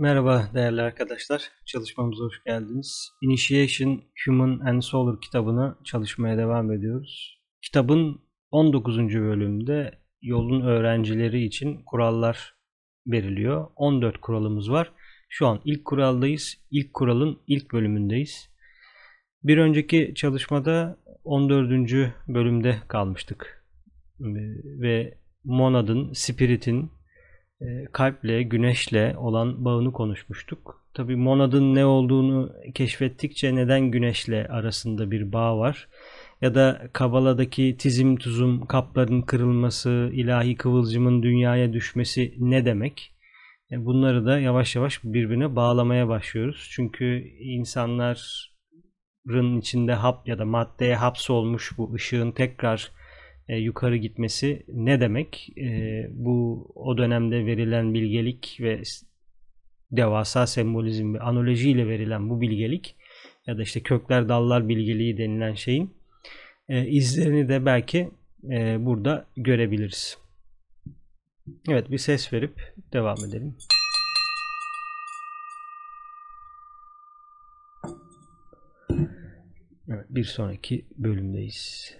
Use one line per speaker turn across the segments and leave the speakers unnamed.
Merhaba değerli arkadaşlar. Çalışmamıza hoş geldiniz. Initiation Human and Solar kitabını çalışmaya devam ediyoruz. Kitabın 19. bölümünde yolun öğrencileri için kurallar veriliyor. 14 kuralımız var. Şu an ilk kuraldayız. İlk kuralın ilk bölümündeyiz. Bir önceki çalışmada 14. bölümde kalmıştık. Ve Monad'ın, Spirit'in kalple, güneşle olan bağını konuşmuştuk. Tabi Monad'ın ne olduğunu keşfettikçe neden güneşle arasında bir bağ var? Ya da Kabala'daki tizim tuzum kapların kırılması, ilahi kıvılcımın dünyaya düşmesi ne demek? E, bunları da yavaş yavaş birbirine bağlamaya başlıyoruz. Çünkü insanların içinde hap ya da maddeye hapsolmuş bu ışığın tekrar e, yukarı gitmesi ne demek? E, bu o dönemde verilen bilgelik ve devasa sembolizm ve analojiyle verilen bu bilgelik ya da işte kökler dallar bilgeliği denilen şeyin e, izlerini de belki e, burada görebiliriz. Evet bir ses verip devam edelim. Evet bir sonraki bölümdeyiz.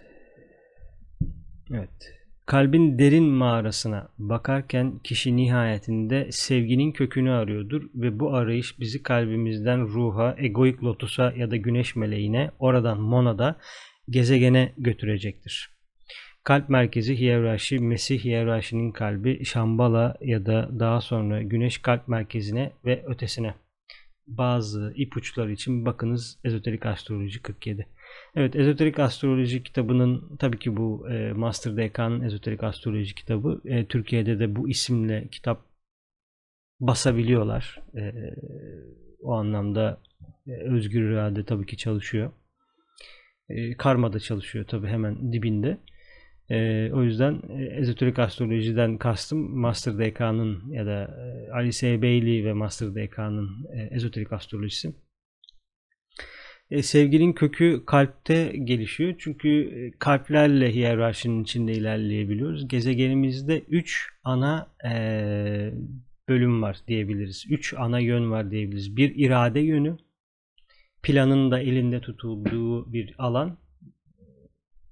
Evet. Kalbin derin mağarasına bakarken kişi nihayetinde sevginin kökünü arıyordur ve bu arayış bizi kalbimizden ruha, egoik lotusa ya da güneş meleğine, oradan monada, gezegene götürecektir. Kalp merkezi hiyerarşi, Mesih hiyerarşinin kalbi, Şambala ya da daha sonra güneş kalp merkezine ve ötesine. Bazı ipuçları için bakınız Ezoterik Astroloji 47. Evet, Ezoterik Astroloji kitabının tabii ki bu e, Master DK'nın Ezoterik Astroloji kitabı. E, Türkiye'de de bu isimle kitap basabiliyorlar. E, o anlamda e, özgür irade tabii ki çalışıyor. E, Karma da çalışıyor tabii hemen dibinde. E, o yüzden e, ezoterik astrolojiden kastım Master DK'nın ya da e, Alice Bailey ve Master DK'nın e, ezoterik astrolojisi. E, sevginin kökü kalpte gelişiyor. Çünkü e, kalplerle hiyerarşinin içinde ilerleyebiliyoruz. Gezegenimizde 3 ana e, bölüm var diyebiliriz. 3 ana yön var diyebiliriz. Bir irade yönü. Planın da elinde tutulduğu bir alan.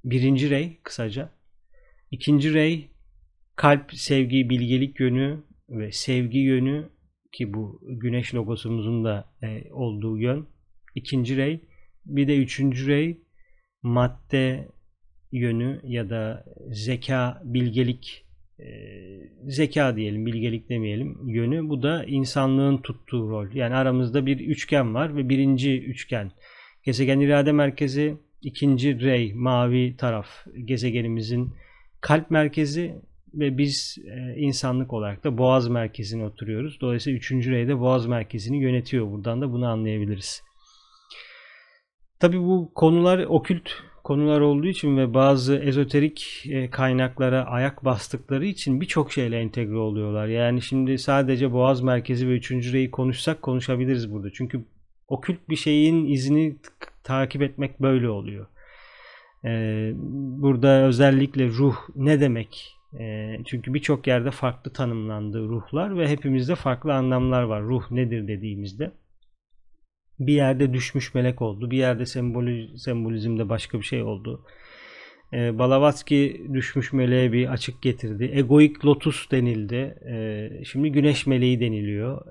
Birinci rey kısaca. İkinci rey kalp, sevgi, bilgelik yönü ve sevgi yönü ki bu güneş logosumuzun da e, olduğu yön. İkinci rey. Bir de üçüncü rey madde yönü ya da zeka, bilgelik e, zeka diyelim, bilgelik demeyelim yönü. Bu da insanlığın tuttuğu rol. Yani aramızda bir üçgen var ve birinci üçgen gezegen irade merkezi, ikinci rey mavi taraf gezegenimizin kalp merkezi ve biz e, insanlık olarak da boğaz merkezine oturuyoruz. Dolayısıyla üçüncü rey de boğaz merkezini yönetiyor. Buradan da bunu anlayabiliriz. Tabii bu konular okült konular olduğu için ve bazı ezoterik e, kaynaklara ayak bastıkları için birçok şeyle entegre oluyorlar. Yani şimdi sadece Boğaz Merkezi ve 3. Reyi konuşsak konuşabiliriz burada. Çünkü okült bir şeyin izini takip etmek böyle oluyor. Ee, burada özellikle ruh ne demek? Ee, çünkü birçok yerde farklı tanımlandı ruhlar ve hepimizde farklı anlamlar var. Ruh nedir dediğimizde bir yerde düşmüş melek oldu. Bir yerde semboli, sembolizmde başka bir şey oldu. E, Balavatsky düşmüş meleğe bir açık getirdi. Egoik lotus denildi. Şimdi güneş meleği deniliyor.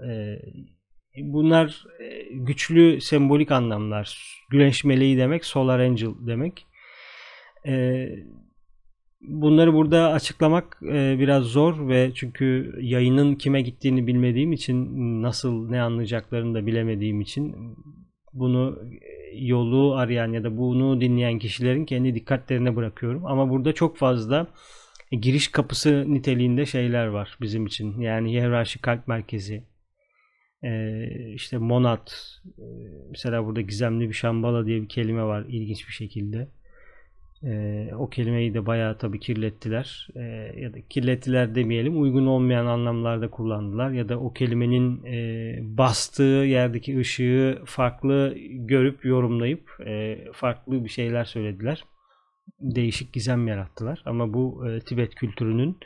Bunlar e, güçlü sembolik anlamlar. Güneş meleği demek, solar angel demek. E, bunları burada açıklamak e, biraz zor ve çünkü yayının kime gittiğini bilmediğim için nasıl ne anlayacaklarını da bilemediğim için bunu e, yolu arayan ya da bunu dinleyen kişilerin kendi dikkatlerine bırakıyorum. Ama burada çok fazla giriş kapısı niteliğinde şeyler var bizim için. Yani hiyerarşi kalp merkezi, e, işte monat, mesela burada gizemli bir şambala diye bir kelime var ilginç bir şekilde. E, o kelimeyi de bayağı tabii kirlettiler. E, ya da kirlettiler demeyelim. Uygun olmayan anlamlarda kullandılar. Ya da o kelimenin e, bastığı yerdeki ışığı farklı görüp yorumlayıp e, farklı bir şeyler söylediler. Değişik gizem yarattılar. Ama bu e, Tibet kültürünün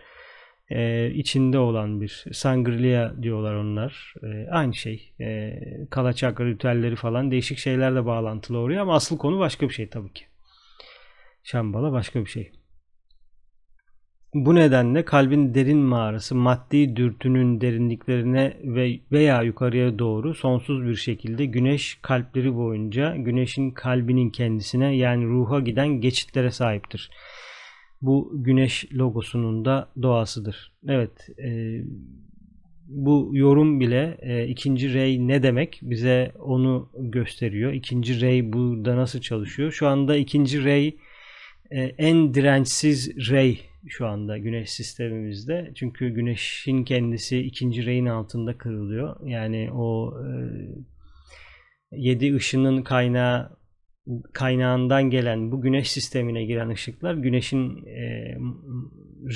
e, içinde olan bir Sangria diyorlar onlar. E, aynı şey. E, Kalaçakra ritüelleri falan değişik şeylerle bağlantılı oraya ama asıl konu başka bir şey tabii ki. Şambala başka bir şey. Bu nedenle kalbin derin mağarası maddi dürtünün derinliklerine ve veya yukarıya doğru sonsuz bir şekilde güneş kalpleri boyunca güneşin kalbinin kendisine yani ruha giden geçitlere sahiptir. Bu güneş logosunun da doğasıdır. Evet e, bu yorum bile e, ikinci rey ne demek bize onu gösteriyor. İkinci rey burada nasıl çalışıyor? Şu anda ikinci rey e, en dirençsiz rey şu anda güneş sistemimizde. Çünkü güneşin kendisi ikinci reyin altında kırılıyor. Yani o e, yedi ışının kaynağı kaynağından gelen bu güneş sistemine giren ışıklar güneşin e,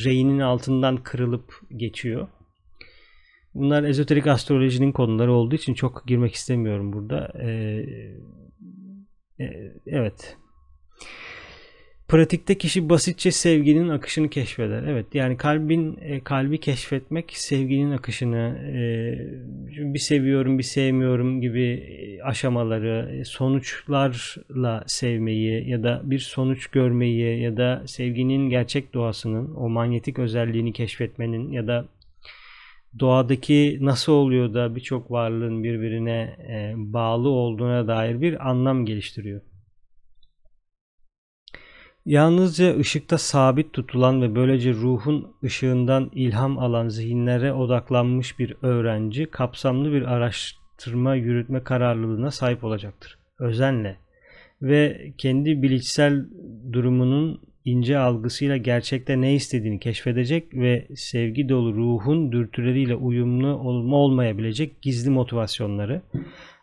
reyinin altından kırılıp geçiyor. Bunlar ezoterik astrolojinin konuları olduğu için çok girmek istemiyorum burada. E, e, evet. Pratikte kişi basitçe sevginin akışını keşfeder. Evet yani kalbin e, kalbi keşfetmek sevginin akışını e, bir seviyorum bir sevmiyorum gibi e, aşamaları sonuçlarla sevmeyi ya da bir sonuç görmeyi ya da sevginin gerçek doğasının o manyetik özelliğini keşfetmenin ya da doğadaki nasıl oluyor da birçok varlığın birbirine bağlı olduğuna dair bir anlam geliştiriyor. Yalnızca ışıkta sabit tutulan ve böylece ruhun ışığından ilham alan zihinlere odaklanmış bir öğrenci kapsamlı bir araştırma yürütme kararlılığına sahip olacaktır. Özenle ve kendi bilişsel durumunun ince algısıyla gerçekte ne istediğini keşfedecek ve sevgi dolu ruhun dürtüleriyle uyumlu olma olmayabilecek gizli motivasyonları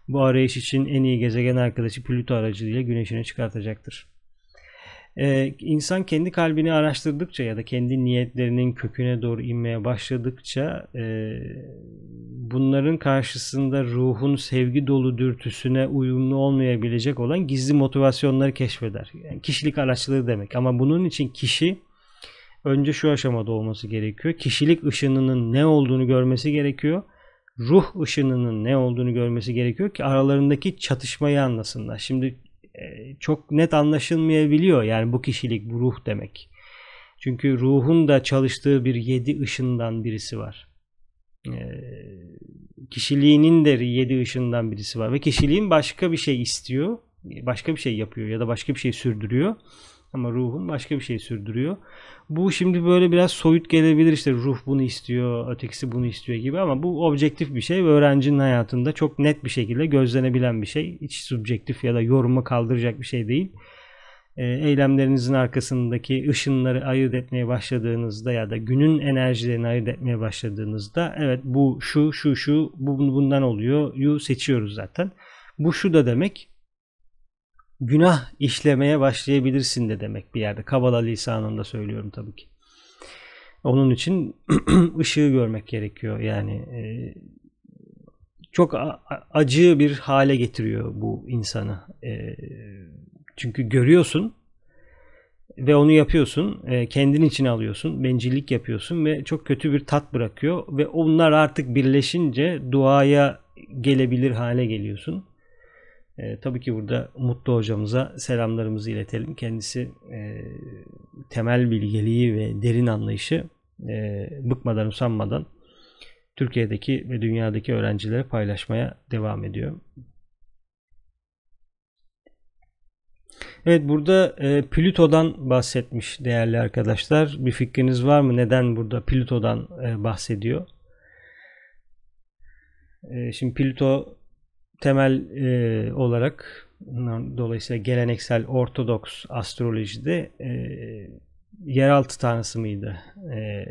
bu arayış için en iyi gezegen arkadaşı Plüto aracılığıyla güneşine çıkartacaktır. Ee, insan kendi kalbini araştırdıkça ya da kendi niyetlerinin köküne doğru inmeye başladıkça e, bunların karşısında ruhun sevgi dolu dürtüsüne uyumlu olmayabilecek olan gizli motivasyonları keşfeder. Yani kişilik araçları demek ama bunun için kişi önce şu aşamada olması gerekiyor. Kişilik ışınının ne olduğunu görmesi gerekiyor. Ruh ışınının ne olduğunu görmesi gerekiyor ki aralarındaki çatışmayı anlasınlar. Şimdi e, çok net anlaşılmayabiliyor yani bu kişilik bu ruh demek. Çünkü ruhun da çalıştığı bir yedi ışından birisi var. E, kişiliğinin de yedi ışından birisi var ve kişiliğin başka bir şey istiyor, başka bir şey yapıyor ya da başka bir şey sürdürüyor. Ama ruhun başka bir şey sürdürüyor. Bu şimdi böyle biraz soyut gelebilir işte ruh bunu istiyor, ötekisi bunu istiyor gibi ama bu objektif bir şey ve öğrencinin hayatında çok net bir şekilde gözlenebilen bir şey. Hiç subjektif ya da yoruma kaldıracak bir şey değil. E, eylemlerinizin arkasındaki ışınları ayırt etmeye başladığınızda ya da günün enerjilerini ayırt etmeye başladığınızda evet bu şu şu şu bu bundan oluyor. Yu seçiyoruz zaten. Bu şu da demek günah işlemeye başlayabilirsin de demek bir yerde. Kabala lisanında söylüyorum tabii ki. Onun için ışığı görmek gerekiyor. Yani e, çok acı bir hale getiriyor bu insanı. E, çünkü görüyorsun ve onu yapıyorsun. E, kendin için alıyorsun. Bencillik yapıyorsun ve çok kötü bir tat bırakıyor ve onlar artık birleşince duaya gelebilir hale geliyorsun. E, tabii ki burada Mutlu hocamıza selamlarımızı iletelim. Kendisi e, temel bilgeliği ve derin anlayışı e, bıkmadan usanmadan Türkiye'deki ve dünyadaki öğrencilere paylaşmaya devam ediyor. Evet burada e, Plüto'dan bahsetmiş değerli arkadaşlar. Bir fikriniz var mı? Neden burada Plüto'dan e, bahsediyor? E, şimdi Plüto temel e, olarak dolayısıyla geleneksel ortodoks astrolojide e, yeraltı tanrısı mıydı? E,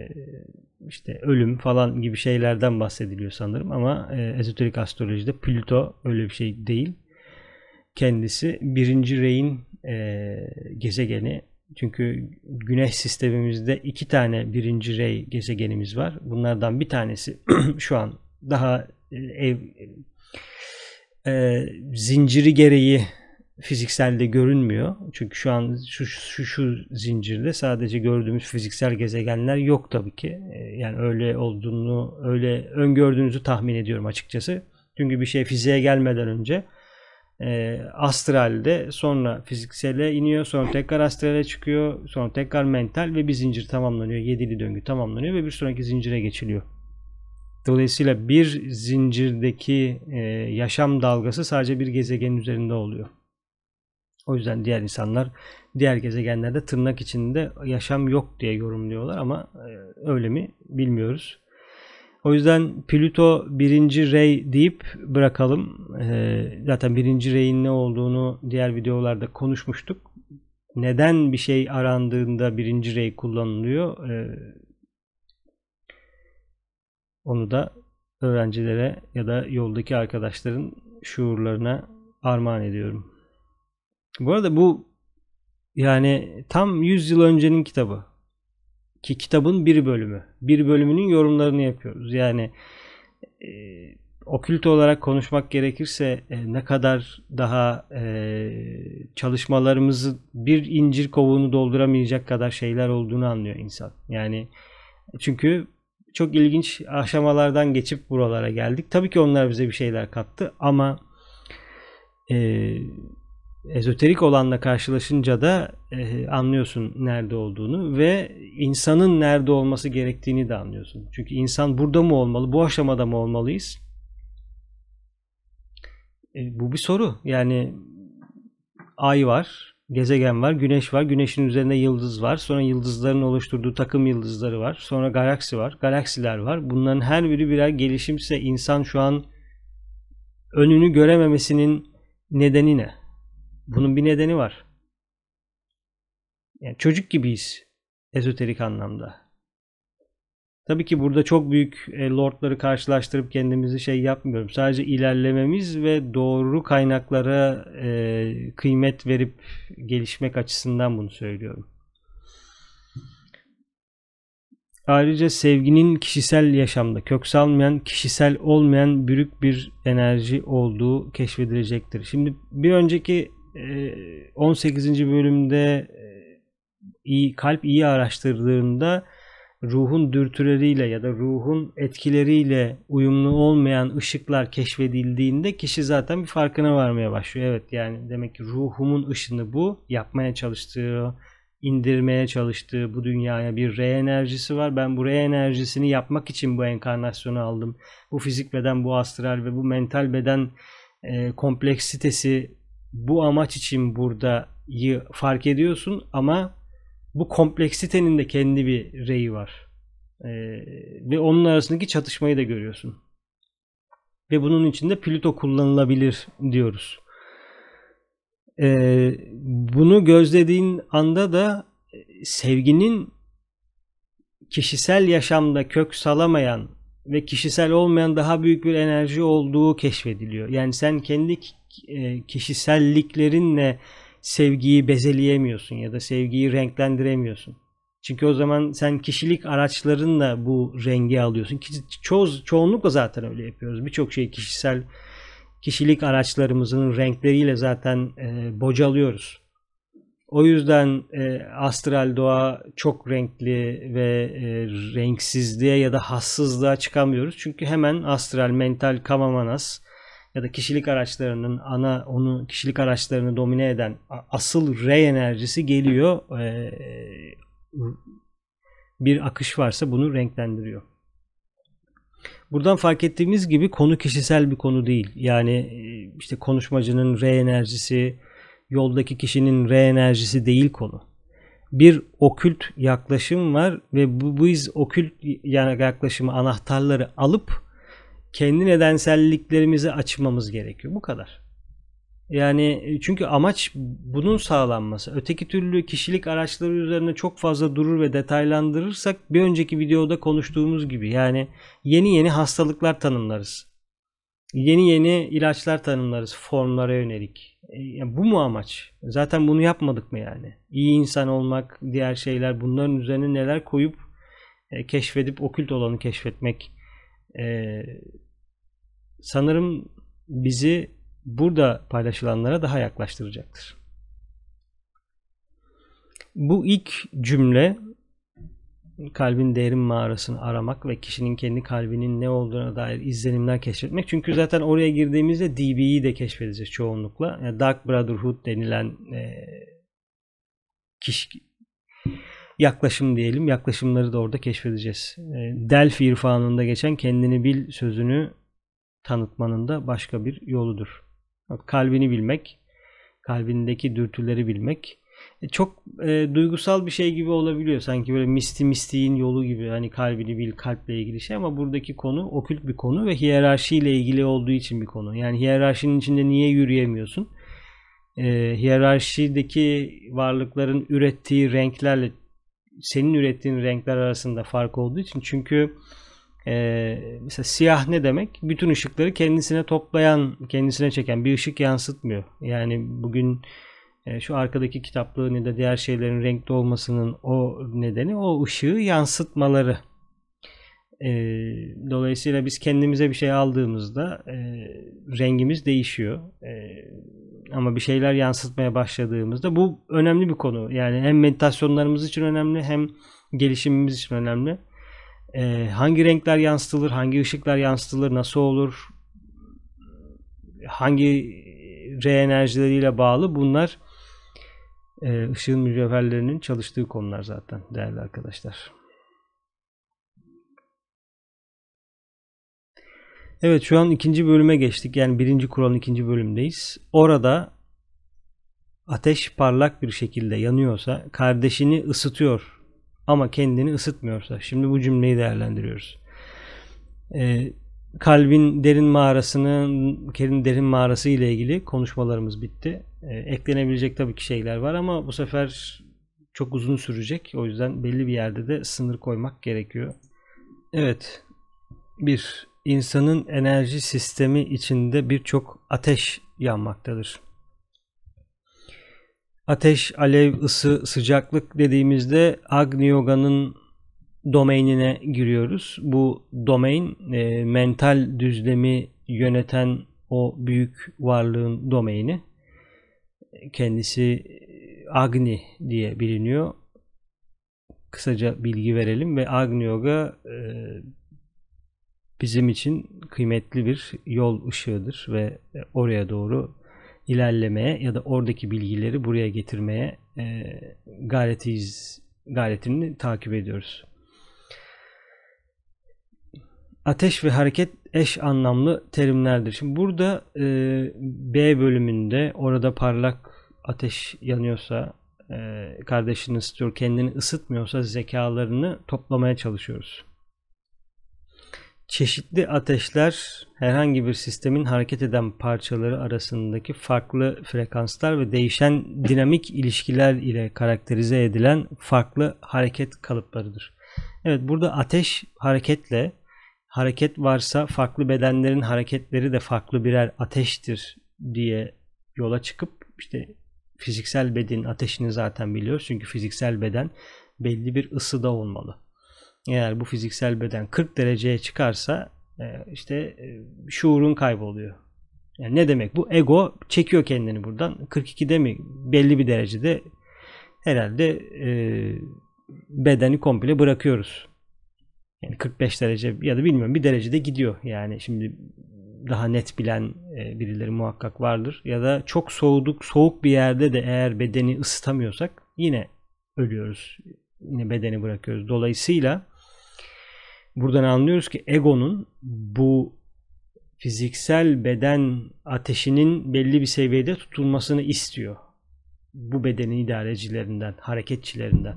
işte ölüm falan gibi şeylerden bahsediliyor sanırım ama e, ezoterik astrolojide Plüto öyle bir şey değil. Kendisi birinci reyin e, gezegeni. Çünkü güneş sistemimizde iki tane birinci rey gezegenimiz var. Bunlardan bir tanesi şu an daha ev e, zinciri gereği fizikselde görünmüyor. Çünkü şu an şu, şu, şu zincirde sadece gördüğümüz fiziksel gezegenler yok tabii ki. E, yani öyle olduğunu, öyle öngördüğünüzü tahmin ediyorum açıkçası. Çünkü bir şey fiziğe gelmeden önce e, astralde sonra fiziksele iniyor sonra tekrar astrale çıkıyor sonra tekrar mental ve bir zincir tamamlanıyor. Yedili döngü tamamlanıyor ve bir sonraki zincire geçiliyor. Dolayısıyla bir zincirdeki e, yaşam dalgası sadece bir gezegenin üzerinde oluyor. O yüzden diğer insanlar diğer gezegenlerde tırnak içinde yaşam yok diye yorumluyorlar ama e, öyle mi bilmiyoruz. O yüzden Plüto birinci rey deyip bırakalım. E, zaten birinci reyin ne olduğunu diğer videolarda konuşmuştuk. Neden bir şey arandığında birinci rey kullanılıyor? E, onu da öğrencilere ya da yoldaki arkadaşların şuurlarına armağan ediyorum. Bu arada bu yani tam 100 yıl öncenin kitabı. Ki kitabın bir bölümü. Bir bölümünün yorumlarını yapıyoruz. Yani e, okült olarak konuşmak gerekirse e, ne kadar daha e, çalışmalarımızı bir incir kovuğunu dolduramayacak kadar şeyler olduğunu anlıyor insan. Yani çünkü çok ilginç aşamalardan geçip buralara geldik. Tabii ki onlar bize bir şeyler kattı ama e, ezoterik olanla karşılaşınca da e, anlıyorsun nerede olduğunu ve insanın nerede olması gerektiğini de anlıyorsun. Çünkü insan burada mı olmalı, bu aşamada mı olmalıyız? E, bu bir soru. Yani ay var, gezegen var, güneş var, güneşin üzerinde yıldız var. Sonra yıldızların oluşturduğu takım yıldızları var. Sonra galaksi var, galaksiler var. Bunların her biri birer gelişimse insan şu an önünü görememesinin nedeni ne? Bunun bir nedeni var. Yani çocuk gibiyiz ezoterik anlamda. Tabii ki burada çok büyük e, lordları karşılaştırıp kendimizi şey yapmıyorum. Sadece ilerlememiz ve doğru kaynaklara e, kıymet verip gelişmek açısından bunu söylüyorum. Ayrıca sevginin kişisel yaşamda kök salmayan, kişisel olmayan büyük bir enerji olduğu keşfedilecektir. Şimdi bir önceki 18. bölümde iyi kalp iyi araştırdığında ruhun dürtüleriyle ya da ruhun etkileriyle uyumlu olmayan ışıklar keşfedildiğinde kişi zaten bir farkına varmaya başlıyor. Evet yani demek ki ruhumun ışını bu. Yapmaya çalıştığı, indirmeye çalıştığı bu dünyaya bir re enerjisi var. Ben bu re enerjisini yapmak için bu enkarnasyonu aldım. Bu fizik beden, bu astral ve bu mental beden e, kompleksitesi bu amaç için burada fark ediyorsun ama bu kompleksitenin de kendi bir reyi var. Ee, ve onun arasındaki çatışmayı da görüyorsun. Ve bunun içinde Plüto kullanılabilir diyoruz. Ee, bunu gözlediğin anda da sevginin kişisel yaşamda kök salamayan ve kişisel olmayan daha büyük bir enerji olduğu keşfediliyor. Yani sen kendi e, kişiselliklerinle sevgiyi bezeleyemiyorsun ya da sevgiyi renklendiremiyorsun. Çünkü o zaman sen kişilik araçlarınla bu rengi alıyorsun. Çoğu, çoğunlukla zaten öyle yapıyoruz. Birçok şey kişisel kişilik araçlarımızın renkleriyle zaten e, bocalıyoruz. O yüzden e, astral doğa çok renkli ve e, renksizliğe ya da hassızlığa çıkamıyoruz. Çünkü hemen astral, mental, kamamanas ya da kişilik araçlarının ana onu kişilik araçlarını domine eden asıl re enerjisi geliyor. E, bir akış varsa bunu renklendiriyor. Buradan fark ettiğimiz gibi konu kişisel bir konu değil. Yani e, işte konuşmacının re enerjisi, yoldaki kişinin re enerjisi değil konu. Bir okült yaklaşım var ve bu biz okült yaklaşımı anahtarları alıp kendi nedenselliklerimizi açmamız gerekiyor. Bu kadar. Yani e, çünkü amaç bunun sağlanması. Öteki türlü kişilik araçları üzerine çok fazla durur ve detaylandırırsak bir önceki videoda konuştuğumuz gibi yani yeni yeni hastalıklar tanımlarız. Yeni yeni ilaçlar tanımlarız formlara yönelik. E, yani bu mu amaç? Zaten bunu yapmadık mı yani? İyi insan olmak, diğer şeyler bunların üzerine neler koyup e, keşfedip okült olanı keşfetmek e, sanırım bizi burada paylaşılanlara daha yaklaştıracaktır. Bu ilk cümle kalbin derin mağarasını aramak ve kişinin kendi kalbinin ne olduğuna dair izlenimler keşfetmek. Çünkü zaten oraya girdiğimizde DB'yi de keşfedeceğiz çoğunlukla. Yani Dark Brotherhood denilen e, kişi yaklaşım diyelim. Yaklaşımları da orada keşfedeceğiz. E, Delphi irfanında geçen kendini bil sözünü tanıtmanın da başka bir yoludur. Kalbini bilmek, kalbindeki dürtüleri bilmek e, çok e, duygusal bir şey gibi olabiliyor. Sanki böyle misti mistiğin yolu gibi hani kalbini bil kalple ilgili şey ama buradaki konu okült bir konu ve hiyerarşiyle ilgili olduğu için bir konu. Yani hiyerarşinin içinde niye yürüyemiyorsun? E, hiyerarşideki varlıkların ürettiği renklerle senin ürettiğin renkler arasında fark olduğu için çünkü e, mesela siyah ne demek? Bütün ışıkları kendisine toplayan, kendisine çeken bir ışık yansıtmıyor. Yani bugün e, şu arkadaki kitaplığın ya da diğer şeylerin renkli olmasının o nedeni o ışığı yansıtmaları. E, dolayısıyla biz kendimize bir şey aldığımızda e, rengimiz değişiyor. E, ama bir şeyler yansıtmaya başladığımızda bu önemli bir konu. Yani hem meditasyonlarımız için önemli hem gelişimimiz için önemli. E, hangi renkler yansıtılır, hangi ışıklar yansıtılır, nasıl olur, hangi re enerjileriyle bağlı bunlar e, ışığın mücevherlerinin çalıştığı konular zaten değerli arkadaşlar. Evet şu an ikinci bölüme geçtik. Yani birinci kuralın ikinci bölümdeyiz. Orada ateş parlak bir şekilde yanıyorsa kardeşini ısıtıyor ama kendini ısıtmıyorsa. Şimdi bu cümleyi değerlendiriyoruz. Ee, kalbin derin mağarasının kerin derin mağarası ile ilgili konuşmalarımız bitti. Ee, eklenebilecek tabii ki şeyler var ama bu sefer çok uzun sürecek. O yüzden belli bir yerde de sınır koymak gerekiyor. Evet. Bir insanın enerji sistemi içinde birçok ateş yanmaktadır. Ateş, alev, ısı, sıcaklık dediğimizde Agni Yoga'nın domainine giriyoruz. Bu domain e, mental düzlemi yöneten o büyük varlığın domaini. Kendisi Agni diye biliniyor. Kısaca bilgi verelim ve Agni Yoga e, bizim için kıymetli bir yol ışığıdır ve oraya doğru ilerlemeye ya da oradaki bilgileri buraya getirmeye e, gayretiyiz, gayretini takip ediyoruz. Ateş ve hareket eş anlamlı terimlerdir. Şimdi burada e, B bölümünde orada parlak ateş yanıyorsa e, kardeşini ısıtıyor, kendini ısıtmıyorsa zekalarını toplamaya çalışıyoruz. Çeşitli ateşler herhangi bir sistemin hareket eden parçaları arasındaki farklı frekanslar ve değişen dinamik ilişkiler ile karakterize edilen farklı hareket kalıplarıdır. Evet burada ateş hareketle hareket varsa farklı bedenlerin hareketleri de farklı birer ateştir diye yola çıkıp işte fiziksel bedenin ateşini zaten biliyoruz. Çünkü fiziksel beden belli bir ısıda olmalı. Eğer bu fiziksel beden 40 dereceye çıkarsa e, işte e, şuurun kayboluyor. Yani ne demek bu? Ego çekiyor kendini buradan. 42'de mi belli bir derecede herhalde e, bedeni komple bırakıyoruz. Yani 45 derece ya da bilmiyorum bir derecede gidiyor. Yani şimdi daha net bilen birileri muhakkak vardır. Ya da çok soğuduk, soğuk bir yerde de eğer bedeni ısıtamıyorsak yine ölüyoruz. Yine bedeni bırakıyoruz. Dolayısıyla buradan anlıyoruz ki egonun bu fiziksel beden ateşinin belli bir seviyede tutulmasını istiyor. Bu bedenin idarecilerinden, hareketçilerinden.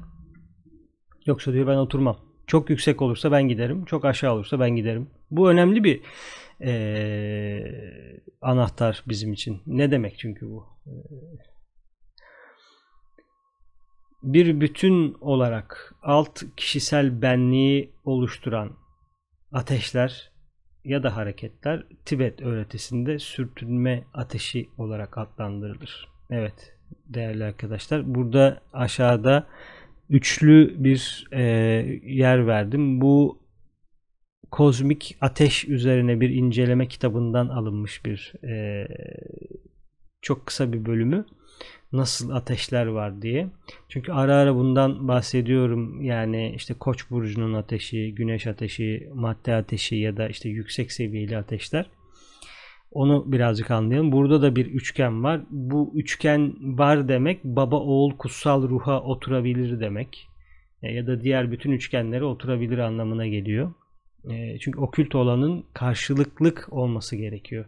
Yoksa diyor ben oturmam. Çok yüksek olursa ben giderim. Çok aşağı olursa ben giderim. Bu önemli bir e, anahtar bizim için. Ne demek çünkü bu? Bir bütün olarak alt kişisel benliği oluşturan ateşler ya da hareketler Tibet öğretisinde sürtünme ateşi olarak adlandırılır. Evet değerli arkadaşlar burada aşağıda üçlü bir e, yer verdim. Bu kozmik ateş üzerine bir inceleme kitabından alınmış bir e, Çok kısa bir bölümü nasıl ateşler var diye. Çünkü ara ara bundan bahsediyorum. Yani işte Koç burcunun ateşi, Güneş ateşi, madde ateşi ya da işte yüksek seviyeli ateşler. Onu birazcık anlayalım. Burada da bir üçgen var. Bu üçgen var demek baba oğul kutsal ruha oturabilir demek. E, ya da diğer bütün üçgenlere oturabilir anlamına geliyor. E, çünkü okült olanın karşılıklık olması gerekiyor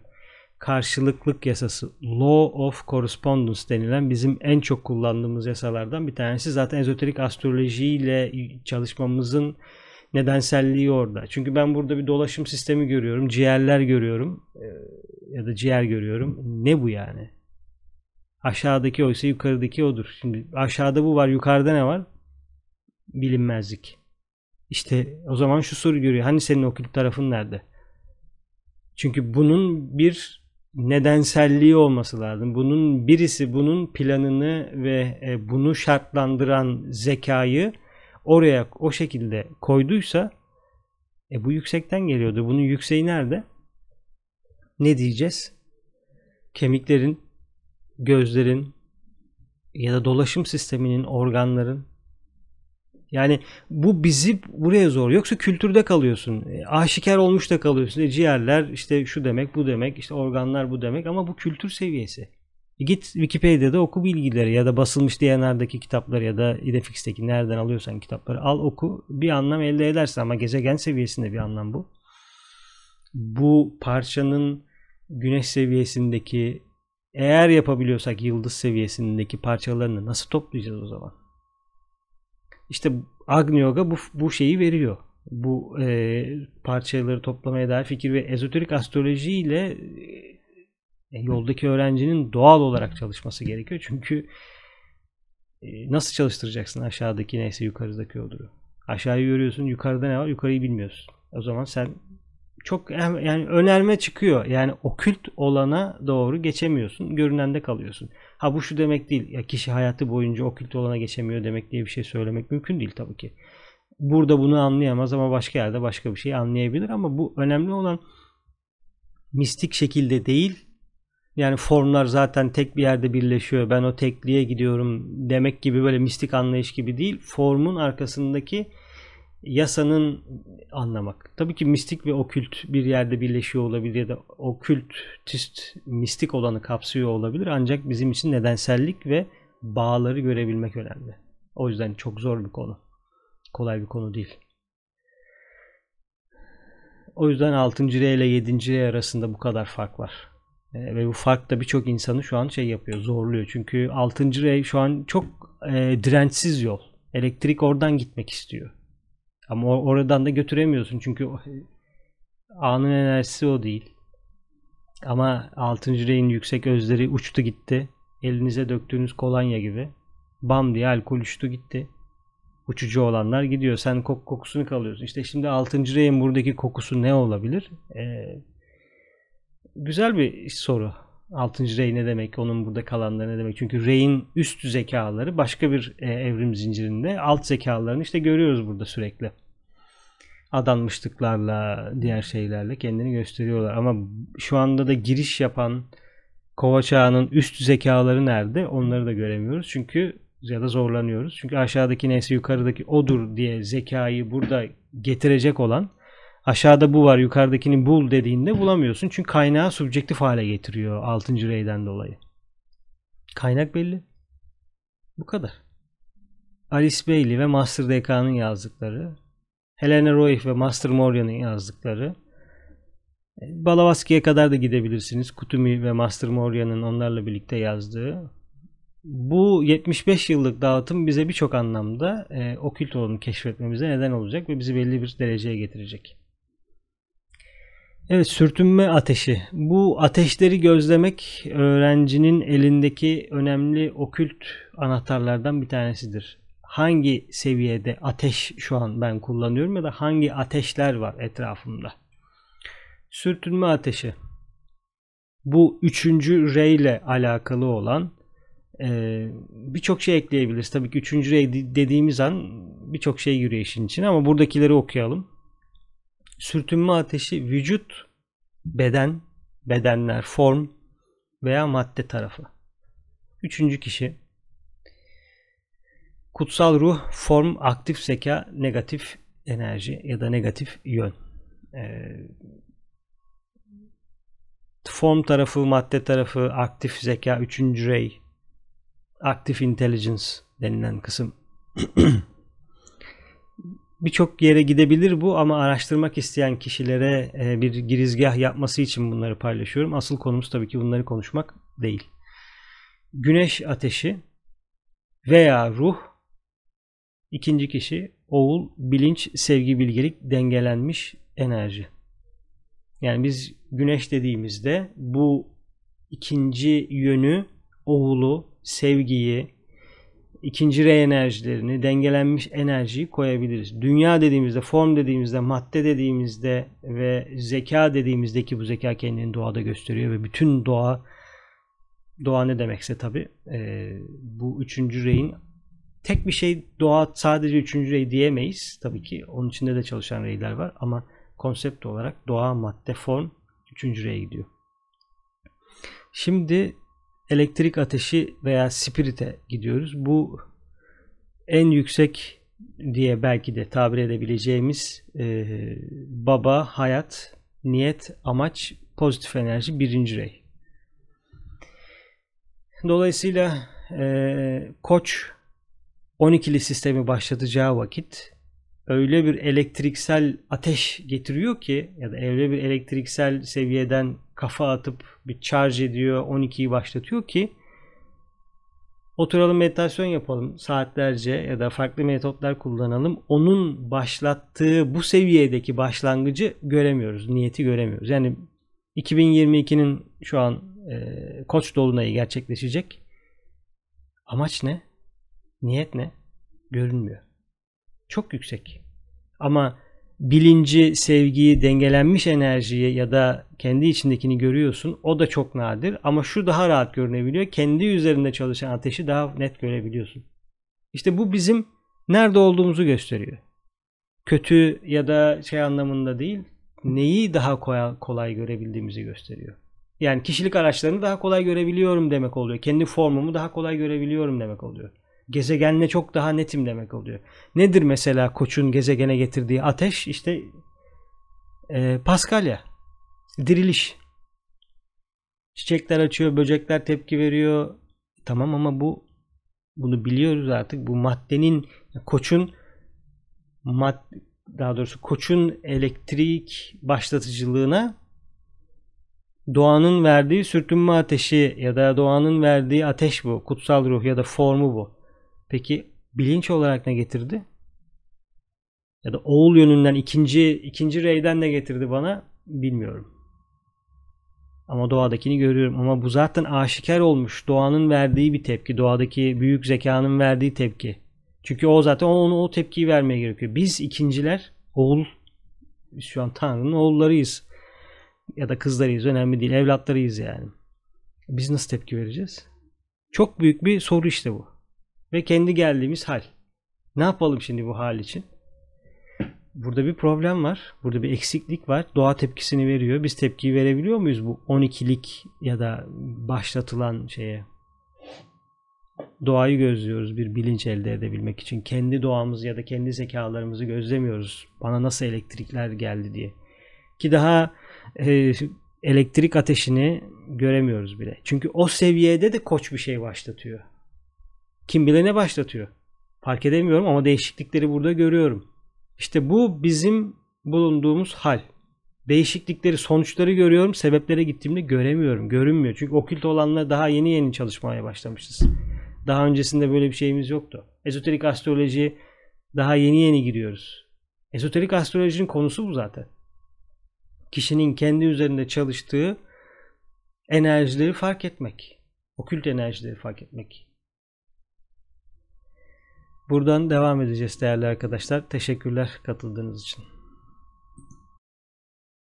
karşılıklık yasası Law of Correspondence denilen bizim en çok kullandığımız yasalardan bir tanesi. Zaten ezoterik astrolojiyle çalışmamızın nedenselliği orada. Çünkü ben burada bir dolaşım sistemi görüyorum. Ciğerler görüyorum. E, ya da ciğer görüyorum. Ne bu yani? Aşağıdaki oysa yukarıdaki odur. Şimdi aşağıda bu var. Yukarıda ne var? Bilinmezlik. İşte o zaman şu soru görüyor. Hani senin okült tarafın nerede? Çünkü bunun bir nedenselliği olması lazım. Bunun birisi bunun planını ve e, bunu şartlandıran zekayı oraya o şekilde koyduysa e, bu yüksekten geliyordu. Bunun yükseği nerede? Ne diyeceğiz? Kemiklerin, gözlerin ya da dolaşım sisteminin, organların yani bu bizi buraya zor. Yoksa kültürde kalıyorsun. E, aşikar olmuş da kalıyorsun. E, ciğerler işte şu demek bu demek işte organlar bu demek ama bu kültür seviyesi. E, git Wikipedia'da oku bilgileri ya da basılmış DNR'daki kitapları ya da Idefix'teki nereden alıyorsan kitapları al oku bir anlam elde edersin ama gezegen seviyesinde bir anlam bu. Bu parçanın güneş seviyesindeki eğer yapabiliyorsak yıldız seviyesindeki parçalarını nasıl toplayacağız o zaman? İşte Agni Yoga bu, bu şeyi veriyor. Bu e, parçaları toplamaya dair fikir ve ezoterik astroloji ile e, yoldaki öğrencinin doğal olarak çalışması gerekiyor. Çünkü e, nasıl çalıştıracaksın aşağıdaki neyse yukarıdaki oduru? Aşağıyı görüyorsun, yukarıda ne var? Yukarıyı bilmiyorsun. O zaman sen çok yani önerme çıkıyor. Yani okült olana doğru geçemiyorsun. Görünende kalıyorsun. Ha bu şu demek değil. Ya kişi hayatı boyunca okült olana geçemiyor demek diye bir şey söylemek mümkün değil tabii ki. Burada bunu anlayamaz ama başka yerde başka bir şey anlayabilir ama bu önemli olan mistik şekilde değil. Yani formlar zaten tek bir yerde birleşiyor. Ben o tekliğe gidiyorum demek gibi böyle mistik anlayış gibi değil. Formun arkasındaki yasanın anlamak. Tabii ki mistik ve okült bir yerde birleşiyor olabilir ya da okültist mistik olanı kapsıyor olabilir. Ancak bizim için nedensellik ve bağları görebilmek önemli. O yüzden çok zor bir konu. Kolay bir konu değil. O yüzden 6. R ile 7. R arasında bu kadar fark var. E, ve bu fark da birçok insanı şu an şey yapıyor, zorluyor. Çünkü 6. R şu an çok e, dirençsiz yol. Elektrik oradan gitmek istiyor. Ama oradan da götüremiyorsun çünkü anın enerjisi o değil. Ama 6. reyin yüksek özleri uçtu gitti. Elinize döktüğünüz kolonya gibi. Bam diye alkol uçtu gitti. Uçucu olanlar gidiyor. Sen kok kokusunu kalıyorsun. İşte şimdi 6. reyin buradaki kokusu ne olabilir? Ee, güzel bir soru. 6. rey ne demek? Onun burada kalanları ne demek? Çünkü reyin üst zekaları başka bir e, evrim zincirinde alt zekalarını işte görüyoruz burada sürekli. Adanmışlıklarla, diğer şeylerle kendini gösteriyorlar. Ama şu anda da giriş yapan kova çağının üst zekaları nerede? Onları da göremiyoruz. Çünkü ya da zorlanıyoruz. Çünkü aşağıdaki neyse yukarıdaki odur diye zekayı burada getirecek olan aşağıda bu var yukarıdakini bul dediğinde bulamıyorsun. Çünkü kaynağı subjektif hale getiriyor 6. reyden dolayı. Kaynak belli. Bu kadar. Alice Bailey ve Master DK'nın yazdıkları, Helena Roy ve Master Moria'nın yazdıkları, Balavaski'ye kadar da gidebilirsiniz. Kutumi ve Master Moria'nın onlarla birlikte yazdığı. Bu 75 yıllık dağıtım bize birçok anlamda e, okült olanı keşfetmemize neden olacak ve bizi belli bir dereceye getirecek. Evet sürtünme ateşi. Bu ateşleri gözlemek öğrencinin elindeki önemli okült anahtarlardan bir tanesidir. Hangi seviyede ateş şu an ben kullanıyorum ya da hangi ateşler var etrafımda? Sürtünme ateşi. Bu üçüncü rey ile alakalı olan e, birçok şey ekleyebiliriz. Tabii ki üçüncü rey dediğimiz an birçok şey giriyor işin içine ama buradakileri okuyalım sürtünme ateşi vücut, beden, bedenler, form veya madde tarafı. Üçüncü kişi kutsal ruh, form, aktif zeka, negatif enerji ya da negatif yön. Ee, form tarafı, madde tarafı, aktif zeka, üçüncü rey, active intelligence denilen kısım. Birçok yere gidebilir bu ama araştırmak isteyen kişilere e, bir girizgah yapması için bunları paylaşıyorum. Asıl konumuz tabii ki bunları konuşmak değil. Güneş ateşi veya ruh ikinci kişi oğul, bilinç, sevgi, bilgelik, dengelenmiş enerji. Yani biz güneş dediğimizde bu ikinci yönü oğulu, sevgiyi, ikinci re enerjilerini, dengelenmiş enerjiyi koyabiliriz. Dünya dediğimizde, form dediğimizde, madde dediğimizde ve zeka dediğimizdeki bu zeka kendini doğada gösteriyor ve bütün doğa doğa ne demekse tabi e, bu üçüncü reyin tek bir şey doğa sadece üçüncü rey diyemeyiz. Tabii ki onun içinde de çalışan reyler var ama konsept olarak doğa, madde, form üçüncü reye gidiyor. Şimdi elektrik ateşi veya spirite gidiyoruz. Bu en yüksek diye belki de tabir edebileceğimiz e, baba, hayat, niyet, amaç, pozitif enerji birinci rey. Dolayısıyla e, koç 12'li sistemi başlatacağı vakit öyle bir elektriksel ateş getiriyor ki ya da öyle bir elektriksel seviyeden kafa atıp bir charge ediyor 12'yi başlatıyor ki oturalım meditasyon yapalım saatlerce ya da farklı metotlar kullanalım. Onun başlattığı bu seviyedeki başlangıcı göremiyoruz. Niyeti göremiyoruz. Yani 2022'nin şu an e, koç dolunayı gerçekleşecek. Amaç ne? Niyet ne? Görünmüyor. Çok yüksek. Ama bilinci, sevgiyi, dengelenmiş enerjiyi ya da kendi içindekini görüyorsun. O da çok nadir ama şu daha rahat görünebiliyor. Kendi üzerinde çalışan ateşi daha net görebiliyorsun. İşte bu bizim nerede olduğumuzu gösteriyor. Kötü ya da şey anlamında değil, neyi daha kolay, görebildiğimizi gösteriyor. Yani kişilik araçlarını daha kolay görebiliyorum demek oluyor. Kendi formumu daha kolay görebiliyorum demek oluyor gezegenle çok daha netim demek oluyor. Nedir mesela koçun gezegene getirdiği ateş? İşte e, Paskalya. Diriliş. Çiçekler açıyor, böcekler tepki veriyor. Tamam ama bu bunu biliyoruz artık. Bu maddenin koçun mad, daha doğrusu koçun elektrik başlatıcılığına doğanın verdiği sürtünme ateşi ya da doğanın verdiği ateş bu. Kutsal ruh ya da formu bu. Peki bilinç olarak ne getirdi? Ya da oğul yönünden ikinci ikinci reyden ne getirdi bana bilmiyorum. Ama doğadakini görüyorum. Ama bu zaten aşikar olmuş. Doğanın verdiği bir tepki. Doğadaki büyük zekanın verdiği tepki. Çünkü o zaten onu o tepkiyi vermeye gerekiyor. Biz ikinciler oğul şu an Tanrı'nın oğullarıyız. Ya da kızlarıyız. Önemli değil. Evlatlarıyız yani. Biz nasıl tepki vereceğiz? Çok büyük bir soru işte bu ve kendi geldiğimiz hal. Ne yapalım şimdi bu hal için? Burada bir problem var. Burada bir eksiklik var. Doğa tepkisini veriyor. Biz tepkiyi verebiliyor muyuz bu 12'lik ya da başlatılan şeye? Doğayı gözlüyoruz bir bilinç elde edebilmek için. Kendi doğamızı ya da kendi zekalarımızı gözlemiyoruz. Bana nasıl elektrikler geldi diye. Ki daha e, elektrik ateşini göremiyoruz bile. Çünkü o seviyede de koç bir şey başlatıyor. Kim bile ne başlatıyor. Fark edemiyorum ama değişiklikleri burada görüyorum. İşte bu bizim bulunduğumuz hal. Değişiklikleri, sonuçları görüyorum. Sebeplere gittiğimde göremiyorum. Görünmüyor. Çünkü okült olanla daha yeni yeni çalışmaya başlamışız. Daha öncesinde böyle bir şeyimiz yoktu. Ezoterik astroloji daha yeni yeni giriyoruz. Ezoterik astrolojinin konusu bu zaten. Kişinin kendi üzerinde çalıştığı enerjileri fark etmek. Okült enerjileri fark etmek. Buradan devam edeceğiz değerli arkadaşlar. Teşekkürler katıldığınız için.